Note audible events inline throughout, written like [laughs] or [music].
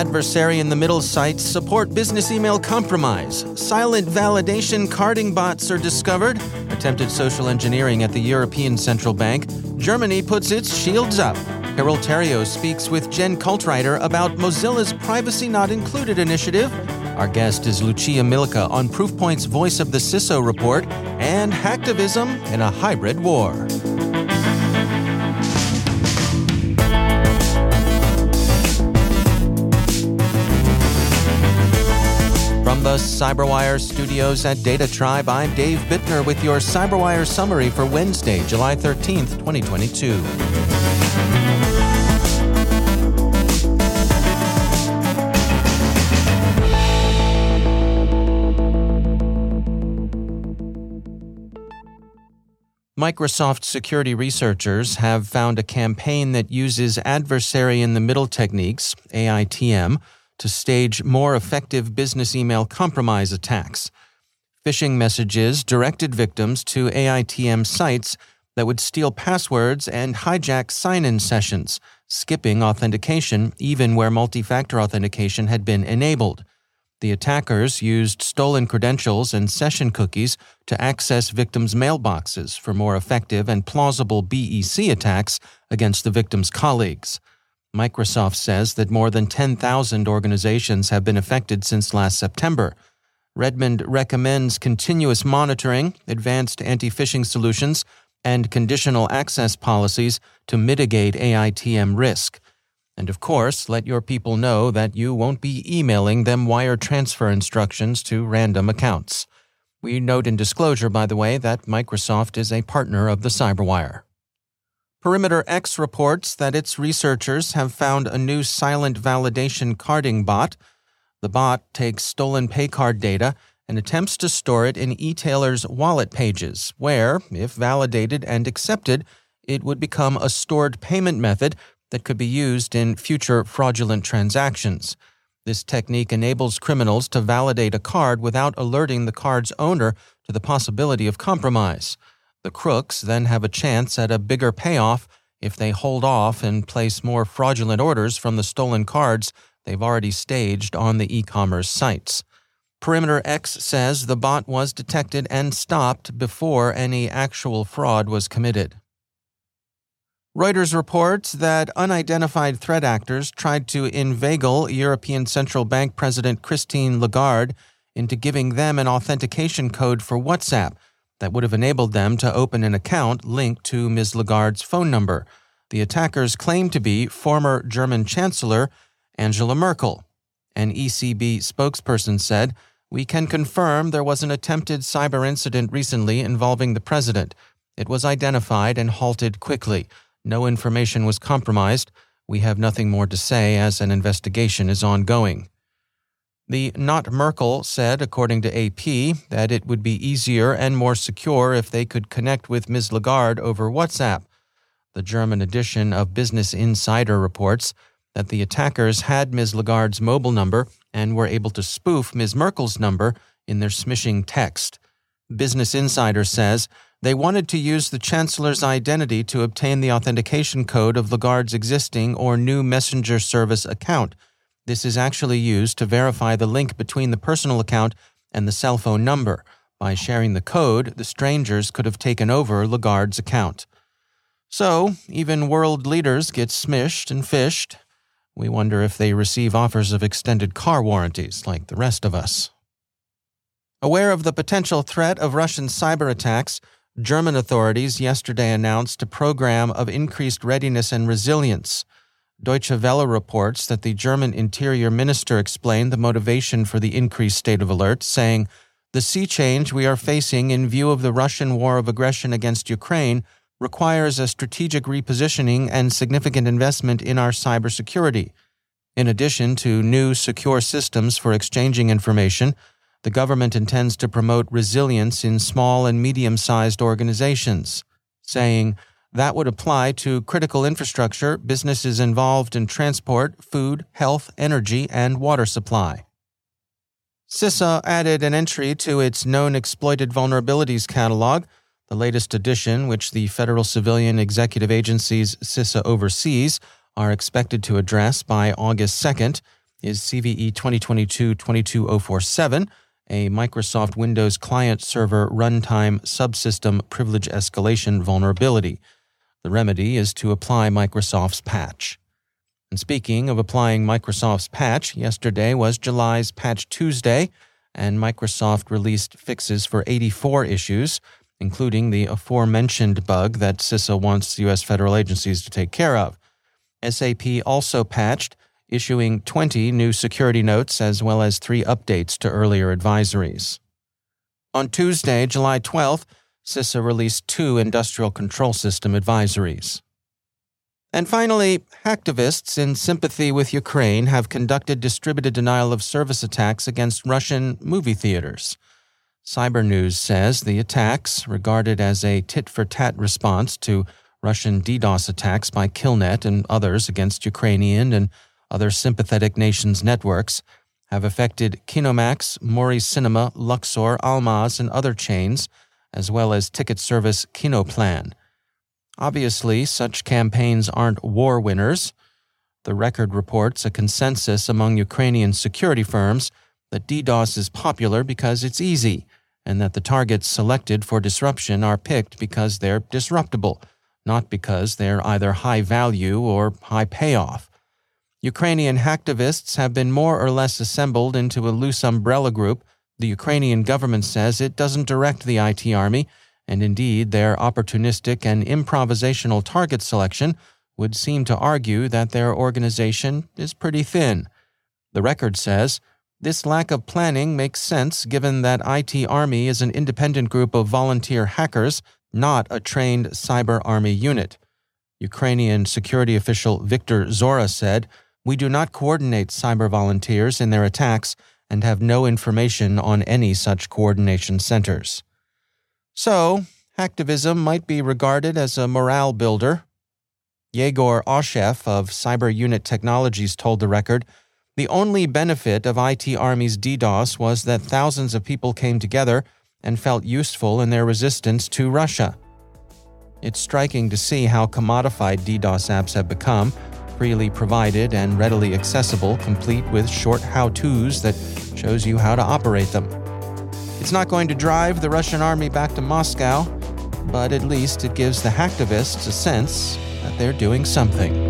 Adversary in the middle sites support business email compromise. Silent validation carding bots are discovered. Attempted social engineering at the European Central Bank. Germany puts its shields up. Carole Theriault speaks with Jen Caltrider about Mozilla's Privacy Not Included initiative. Our guest is Lucia Milica on Proofpoint's Voice of the CISO report and hacktivism in a hybrid war. The Cyberwire studios at DataTribe, I'm Dave Bittner with your Cyberwire summary for Wednesday, July 13th, 2022. Microsoft security researchers have found a campaign that uses adversary in the middle techniques, AITM, to stage more effective business email compromise attacks. Phishing messages directed victims to AITM sites that would steal passwords and hijack sign in sessions, skipping authentication even where multi factor authentication had been enabled. The attackers used stolen credentials and session cookies to access victims' mailboxes for more effective and plausible BEC attacks against the victims' colleagues. Microsoft says that more than 10,000 organizations have been affected since last September. Redmond recommends continuous monitoring, advanced anti phishing solutions, and conditional access policies to mitigate AITM risk. And of course, let your people know that you won't be emailing them wire transfer instructions to random accounts. We note in disclosure, by the way, that Microsoft is a partner of the Cyberwire. PerimeterX reports that its researchers have found a new silent validation carding bot. The bot takes stolen paycard data and attempts to store it in e-tailers' wallet pages, where, if validated and accepted, it would become a stored payment method that could be used in future fraudulent transactions. This technique enables criminals to validate a card without alerting the card's owner to the possibility of compromise. The crooks then have a chance at a bigger payoff if they hold off and place more fraudulent orders from the stolen cards they've already staged on the e commerce sites. PerimeterX says the bot was detected and stopped before any actual fraud was committed. Reuters reports that unidentified threat actors tried to inveigle European Central Bank President Christine Lagarde into giving them an authentication code for WhatsApp that would have enabled them to open an account linked to Ms. Lagarde's phone number. The attackers claimed to be former German Chancellor Angela Merkel. An ECB spokesperson said, We can confirm there was an attempted cyber incident recently involving the president. It was identified and halted quickly. No information was compromised. We have nothing more to say as an investigation is ongoing. The Not Merkel said, according to AP, that it would be easier and more secure if they could connect with Ms. Lagarde over WhatsApp. The German edition of Business Insider reports that the attackers had Ms. Lagarde's mobile number and were able to spoof Ms. Merkel's number in their smishing text. Business Insider says they wanted to use the Chancellor's identity to obtain the authentication code of Lagarde's existing or new messenger service account this is actually used to verify the link between the personal account and the cell phone number. By sharing the code, the strangers could have taken over Lagarde's account. So, even world leaders get smished and fished. We wonder if they receive offers of extended car warranties like the rest of us. Aware of the potential threat of Russian cyber attacks, German authorities yesterday announced a program of increased readiness and resilience. Deutsche Welle reports that the German interior minister explained the motivation for the increased state of alert, saying, The sea change we are facing in view of the Russian war of aggression against Ukraine requires a strategic repositioning and significant investment in our cybersecurity. In addition to new secure systems for exchanging information, the government intends to promote resilience in small and medium sized organizations, saying that would apply to critical infrastructure, businesses involved in transport, food, health, energy, and water supply. CISA added an entry to its known exploited vulnerabilities catalog the latest edition, which the federal civilian executive agencies CISA oversees, are expected to address by August 2nd, is CVE 2022 22047, a Microsoft Windows client server runtime subsystem privilege escalation vulnerability. The remedy is to apply Microsoft's patch. And speaking of applying Microsoft's patch, yesterday was July's Patch Tuesday, and Microsoft released fixes for 84 issues including the aforementioned bug that CISA wants U.S. federal agencies to take care of. SAP also patched, issuing 20 new security notes as well as three updates to earlier advisories. On Tuesday, July 12th, CISA released two industrial control system advisories. And finally, hacktivists in sympathy with Ukraine have conducted distributed denial of service attacks against Russian movie theaters. Cybernews says the attacks, regarded as a tit for tat response to Russian DDoS attacks by Killnet and others against Ukrainian and other sympathetic nations' networks, have affected Kinomax, Mori Cinema, Luxor, Almaz, and other chains, as well as ticket service Kinoplan. Obviously, such campaigns aren't war winners. The record reports a consensus among Ukrainian security firms that DDoS is popular because it's easy and that the targets selected for disruption are picked because they're disruptible, not because they're either high value or high payoff. Ukrainian hacktivists have been more or less assembled into a loose umbrella group. The Ukrainian government says it doesn't direct the IT army, and indeed their opportunistic and improvisational target selection would seem to argue that their organization is pretty thin. The record says this lack of planning makes sense given that IT Army is an independent group of volunteer hackers, not a trained cyber army unit. Ukrainian security official Viktor Zhora said, We do not coordinate cyber volunteers in their attacks and have no information on any such coordination centers. So, hacktivism might be regarded as a morale builder. Yegor Aushev of Cyber Unit Technologies told the record the only benefit of IT Army's DDoS was that thousands of people came together and felt useful in their resistance to Russia. It's striking to see how commodified DDoS apps have become, freely provided and readily accessible, complete with short how-tos that shows you how to operate them. It's not going to drive the Russian army back to Moscow, but at least it gives the hacktivists a sense that they're doing something.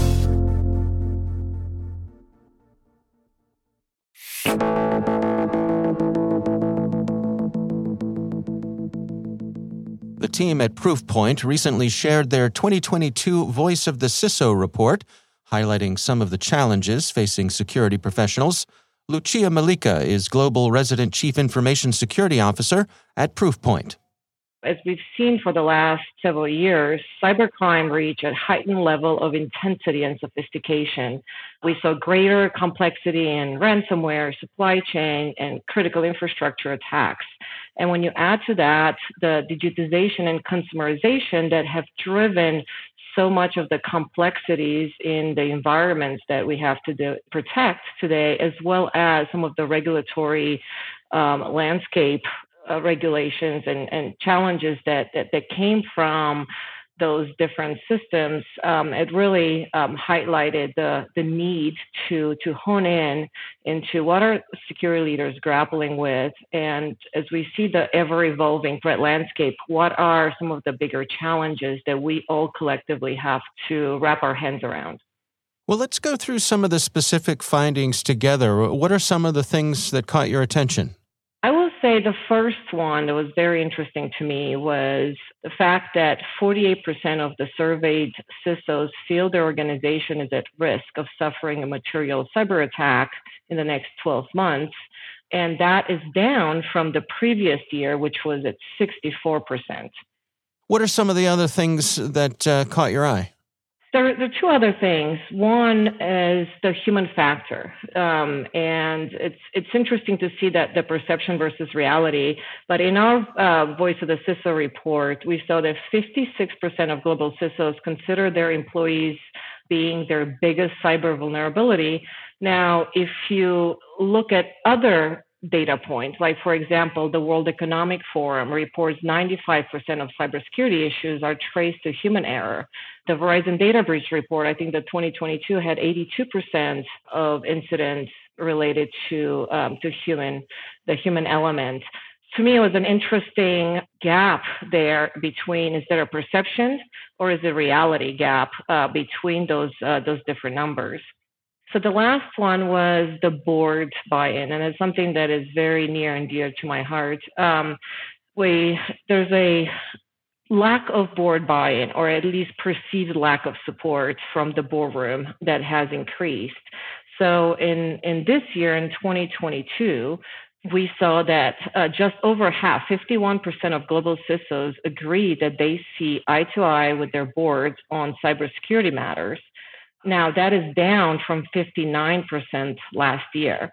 Team at Proofpoint recently shared their 2022 Voice of the CISO report, highlighting some of the challenges facing security professionals. Lucia Milica is Global Resident Chief Information Security Officer at Proofpoint. As we've seen for the last several years, cybercrime reached a heightened level of intensity and sophistication. We saw greater complexity in ransomware, supply chain, and critical infrastructure attacks. And when you add to that the digitization and consumerization that have driven so much of the complexities in the environments that we have to do, protect today, as well as some of the regulatory um, landscape uh, regulations and, and challenges that, that, that came from those different systems, um, it really um, highlighted the, the need to, to hone in into what are security leaders grappling with. And as we see the ever evolving threat landscape, what are some of the bigger challenges that we all collectively have to wrap our hands around? Well, let's go through some of the specific findings together. What are some of the things that caught your attention? Say the first one that was very interesting to me was the fact that 48% of the surveyed CISOs feel their organization is at risk of suffering a material cyber attack in the next 12 months. And that is down from the previous year, which was at 64%. What are some of the other things that uh, caught your eye? There, there, are two other things. One is the human factor, um, and it's it's interesting to see that the perception versus reality. But in our uh, Voice of the CISO report, we saw that 56% of global CISOs consider their employees being their biggest cyber vulnerability. Now, if you look at other data points. Like, for example, the World Economic Forum reports 95% of cybersecurity issues are traced to human error. The Verizon Data Breach Report, I think that 2022 had 82% of incidents related to um, to human the human element. To me, it was an interesting gap there between is there a perception or is there a reality gap uh, between those uh, those different numbers. So the last one was the board buy-in, and it's something that is very near and dear to my heart. Um, we there's a lack of board buy-in, or at least perceived lack of support from the boardroom that has increased. So in in this year, in 2022, we saw that uh, just over half, 51% of global CISOs agree that they see eye to eye with their boards on cybersecurity matters. Now, that is down from 59% last year.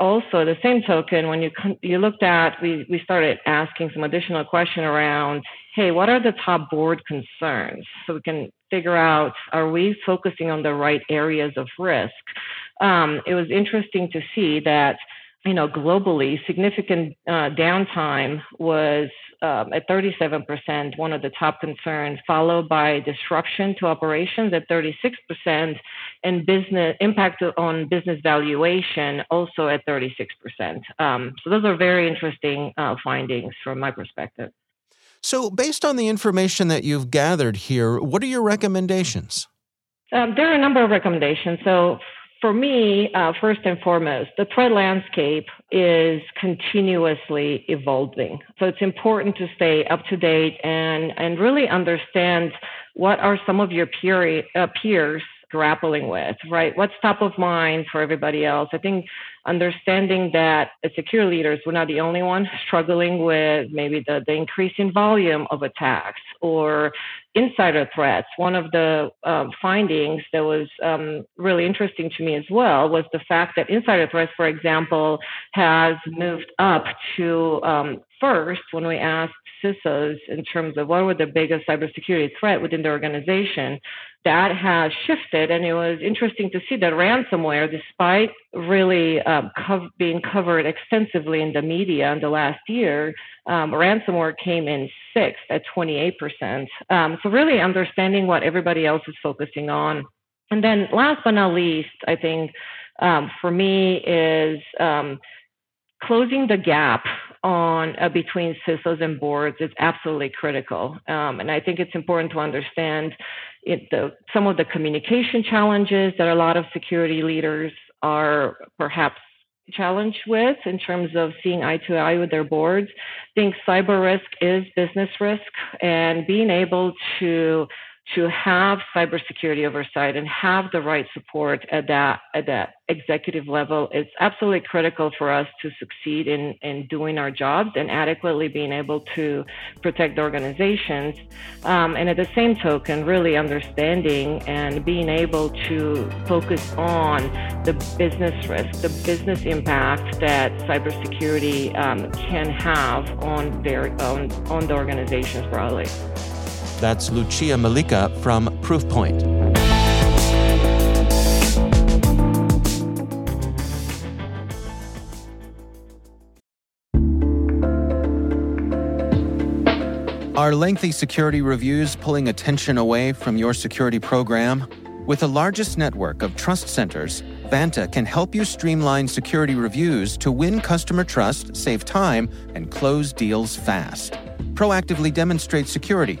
Also, the same token, when you you looked at, we, we started asking some additional question around, hey, what are the top board concerns? So we can figure out, are we focusing on the right areas of risk? Um, it was interesting to see that you know, globally, significant uh, downtime was um, at 37%, one of the top concerns, followed by disruption to operations at 36%, and business impact on business valuation also at 36%. Um, so those are very interesting uh, findings from my perspective. So, based on the information that you've gathered here, what are your recommendations? Um, there are a number of recommendations. So, for me, uh, first and foremost, the threat landscape is continuously evolving. So it's important to stay up to date and, and really understand what are some of your peer, uh, peers grappling with, right? What's top of mind for everybody else? I think understanding that as security leaders, we're not the only one struggling with maybe the, the increase in volume of attacks or insider threats. One of the um, findings that was um, really interesting to me as well was the fact that insider threats, for example, has moved up to um, first when we asked CISOs in terms of what were the biggest cybersecurity threat within the organization that has shifted, and it was interesting to see that ransomware, despite really um, being covered extensively in the media in the last year, um, ransomware came in sixth at 28%. Um, so really understanding what everybody else is focusing on. And then last but not least, I think um, for me is um, closing the gap on uh, between CISOs and boards is absolutely critical. Um, and I think it's important to understand it, the, some of the communication challenges that a lot of security leaders are perhaps challenged with in terms of seeing eye to eye with their boards. I think cyber risk is business risk and being able to to have cybersecurity oversight and have the right support at that at that executive level is absolutely critical for us to succeed in in doing our jobs and adequately being able to protect the organizations um, and at the same token really understanding and being able to focus on the business risk the business impact that cybersecurity um, can have on their on, on the organizations broadly. That's Lucia Milica from Proofpoint. Are lengthy security reviews pulling attention away from your security program? With the largest network of trust centers, Vanta can help you streamline security reviews to win customer trust, save time, and close deals fast. Proactively demonstrate security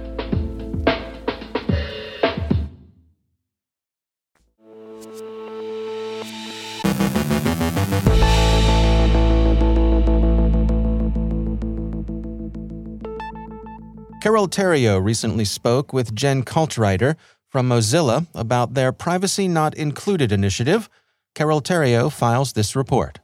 slash Theriault recently spoke with Jen Caltrider from Mozilla about their Privacy Not Included initiative. Carole Theriault files this report.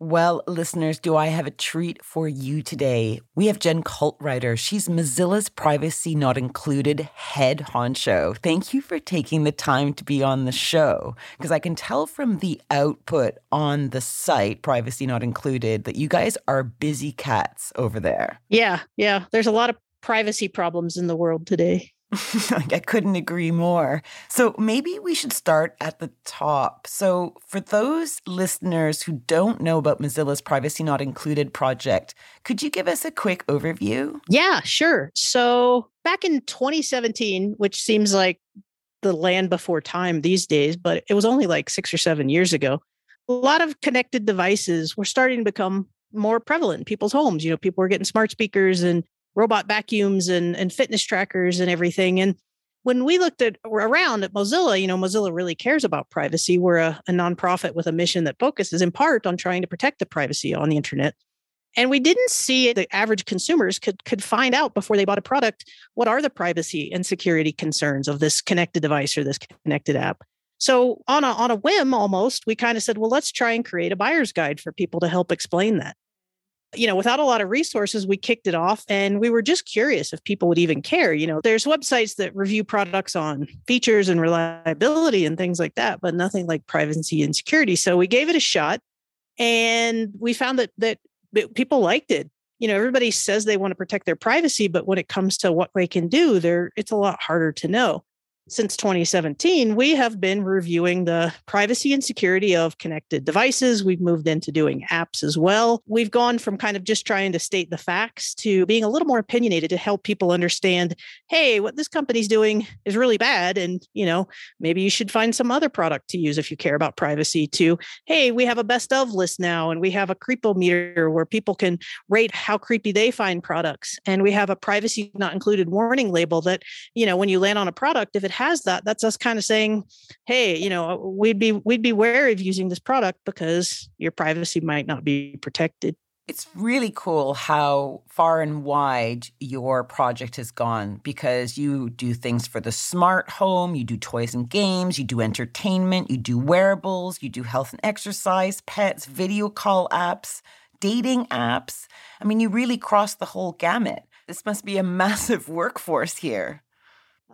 Well, listeners, do I have a treat for you today? We have Jen Caltrider. She's Mozilla's Privacy Not Included head honcho. Thank you for taking the time to be on the show because I can tell from the output on the site, Privacy Not Included, that you guys are busy cats over there. Yeah, yeah. There's a lot of privacy problems in the world today. [laughs] I couldn't agree more. So maybe we should start at the top. So, for those listeners who don't know about Mozilla's Privacy Not Included project, could you give us a quick overview? Yeah, sure. So, back in 2017, which seems like the land before time these days, but it was only like six or seven years ago, a lot of connected devices were starting to become more prevalent in people's homes. You know, people were getting smart speakers and robot vacuums and, and fitness trackers and everything. And when we looked at around at Mozilla, you know, Mozilla really cares about privacy. We're a, a nonprofit with a mission that focuses in part on trying to protect the privacy on the internet. And we didn't see the average consumers could could find out before they bought a product what are the privacy and security concerns of this connected device or this connected app. So on a on a whim almost, we kind of said, well, let's try and create a buyer's guide for people to help explain that you know, without a lot of resources, we kicked it off and we were just curious if people would even care. You know, there's websites that review products on features and reliability and things like that, but nothing like privacy and security. So we gave it a shot and we found that that people liked it. You know, everybody says they want to protect their privacy, but when it comes to what they can do, there it's a lot harder to know since 2017, we have been reviewing the privacy and security of connected devices. We've moved into doing apps as well. We've gone from kind of just trying to state the facts to being a little more opinionated to help people understand, hey, what this company's doing is really bad. And, you know, maybe you should find some other product to use if you care about privacy. To, hey, we have a best of list now, and we have a creepometer where people can rate how creepy they find products. And we have a privacy not included warning label that, you know, when you land on a product, if it has that, that's us kind of saying, hey, you know, uh, we'd be we'd be wary of using this product because your privacy might not be protected. It's really cool how far and wide your project has gone because you do things for the smart home, you do toys and games, you do entertainment, you do wearables, you do health and exercise, pets, video call apps dating apps. I mean, you really cross the whole gamut. This must be a [laughs] massive workforce here.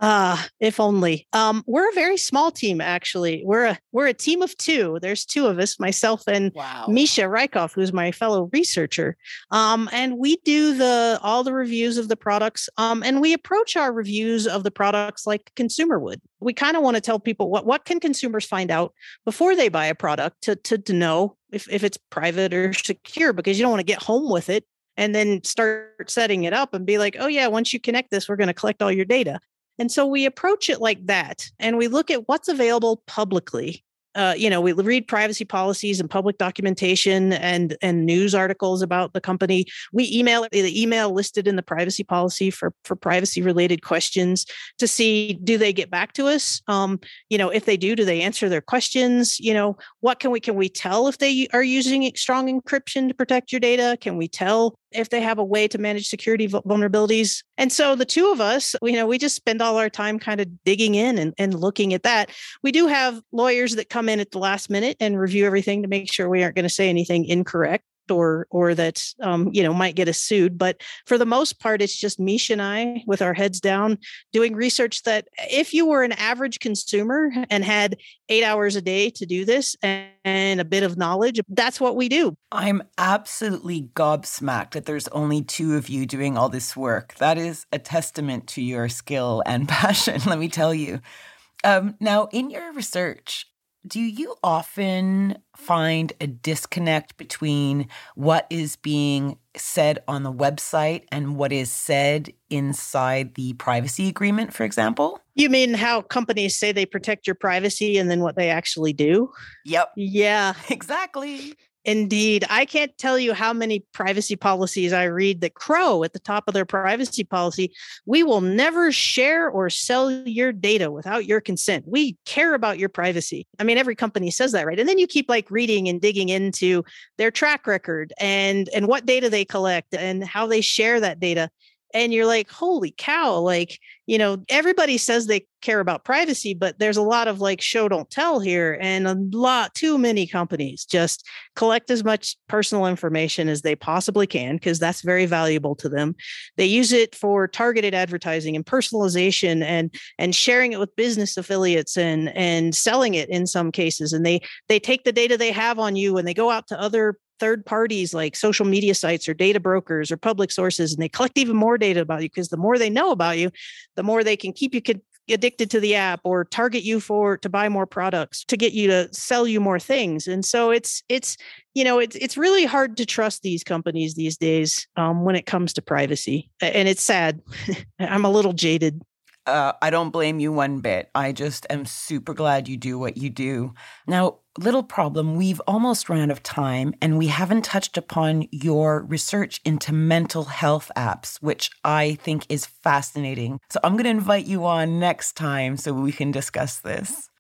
Ah, uh, if only. Um, we're a very small team, actually. We're a we're a team of two. There's two of us, myself and wow. Misha Rykov, who's my fellow researcher. Um, and we do the all the reviews of the products. Um, and we approach our reviews of the products like consumer would. We kind of want to tell people what what can consumers find out before they buy a product to to, to know if, if it's private or secure, because you don't want to get home with it and then start setting it up and be like, oh yeah, once you connect this, we're going to collect all your data. And so we approach it like that and we look at what's available publicly uh, you know, we read privacy policies and public documentation and and news articles about the company. We email the email listed in the privacy policy for for privacy related questions to see do they get back to us. Um, you know, if they do, do they answer their questions? You know, what can we can we tell if they are using strong encryption to protect your data? Can we tell if they have a way to manage security vulnerabilities. And so the two of us, you know, we just spend all our time kind of digging in and, and looking at that. We do have lawyers that come in at the last minute and review everything to make sure we aren't going to say anything incorrect or or that um, you know might get us sued. But for the most part, it's just Misha and I with our heads down doing research that if you were an average consumer and had eight hours a day to do this and, and a bit of knowledge, that's what we do. I'm absolutely gobsmacked that there's only two of you doing all this work. That is a testament to your skill and [laughs] passion, let me tell you. Um, now, in your research, do you often find a disconnect between what is being said on the website and what is said inside the privacy agreement, for example? You mean how companies say they protect your privacy and then what they actually do? Yep. Yeah. [laughs] Exactly. Indeed. I can't tell you how many privacy policies I read that crow at the top of their privacy policy. We will never share or sell your data without your consent. We care about your privacy. I mean, every company says that, right? And then you keep like reading and digging into their track record and and what data they collect and how they share that data and you're like holy cow like you know everybody says they care about privacy but there's a lot of like show don't tell here and a lot too many companies just collect as much personal information as they possibly can because that's very valuable to them. They use it for targeted advertising and personalization and and sharing it with business affiliates and and selling it in some cases and they they take the data they have on you and they go out to other third parties like social media sites or data brokers or public sources and they collect even more data about you because the more they know about you the more they can keep you addicted to the app or target you for to buy more products to get you to sell you more things. And so it's it's you know it's it's really hard to trust these companies these days um, when it comes to privacy and it's sad. [laughs] I'm a little jaded uh, I don't blame you one bit. I just am super glad you do what you do. Now, little problem, we've almost run out of time and we haven't touched upon your research into mental health apps, which I think is fascinating. So I'm going to invite you on next time so we can discuss this.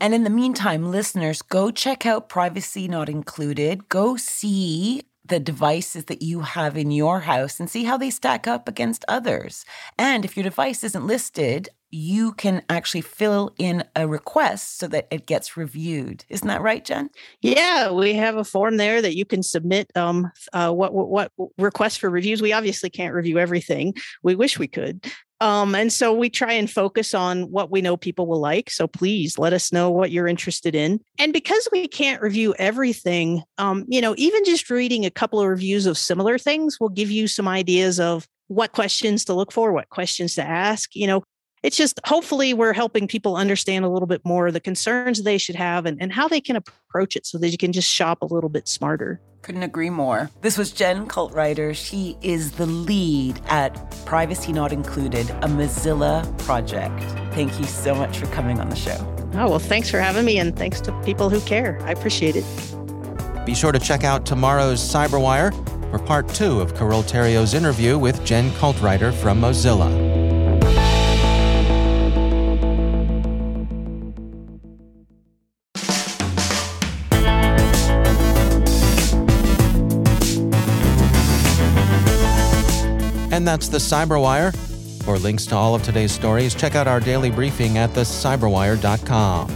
And in the meantime, listeners, go check out Privacy Not Included. Go see the devices that you have in your house and see how they stack up against others. And if your device isn't listed, you can actually fill in a request so that it gets reviewed. Isn't that right, Jen? Yeah, we have a form there that you can submit um, uh, what, what what requests for reviews. We obviously can't review everything. We wish we could, um, and so we try and focus on what we know people will like. So please let us know what you're interested in. And because we can't review everything, um, you know, even just reading a couple of reviews of similar things will give you some ideas of what questions to look for, what questions to ask. You know, it's just hopefully we're helping people understand a little bit more the concerns they should have and, and how they can approach it so that you can just shop a little bit smarter. Couldn't agree more. This was Jen Caltrider. She is the lead at Privacy Not Included, a Mozilla project. Thank you so much for coming on the show. Oh, well, thanks for having me, and thanks to people who care. I appreciate it. Be sure to check out tomorrow's Cyberwire for part two of Carole Theriault's interview with Jen Caltrider from Mozilla. That's the Cyberwire. For links to all of today's stories, check out our daily briefing at thecyberwire.com.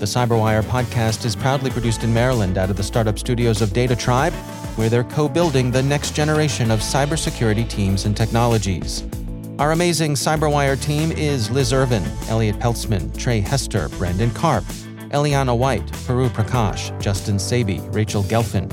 The Cyberwire podcast is proudly produced in Maryland out of the startup studios of DataTribe, where they're co building the next generation of cybersecurity teams and technologies. Our amazing Cyberwire team is Liz Irvin, Elliot Peltzman, Trey Hester, Brandon Karp, Eliana White, Puru Prakash, Justin Sabie, Rachel Gelfand,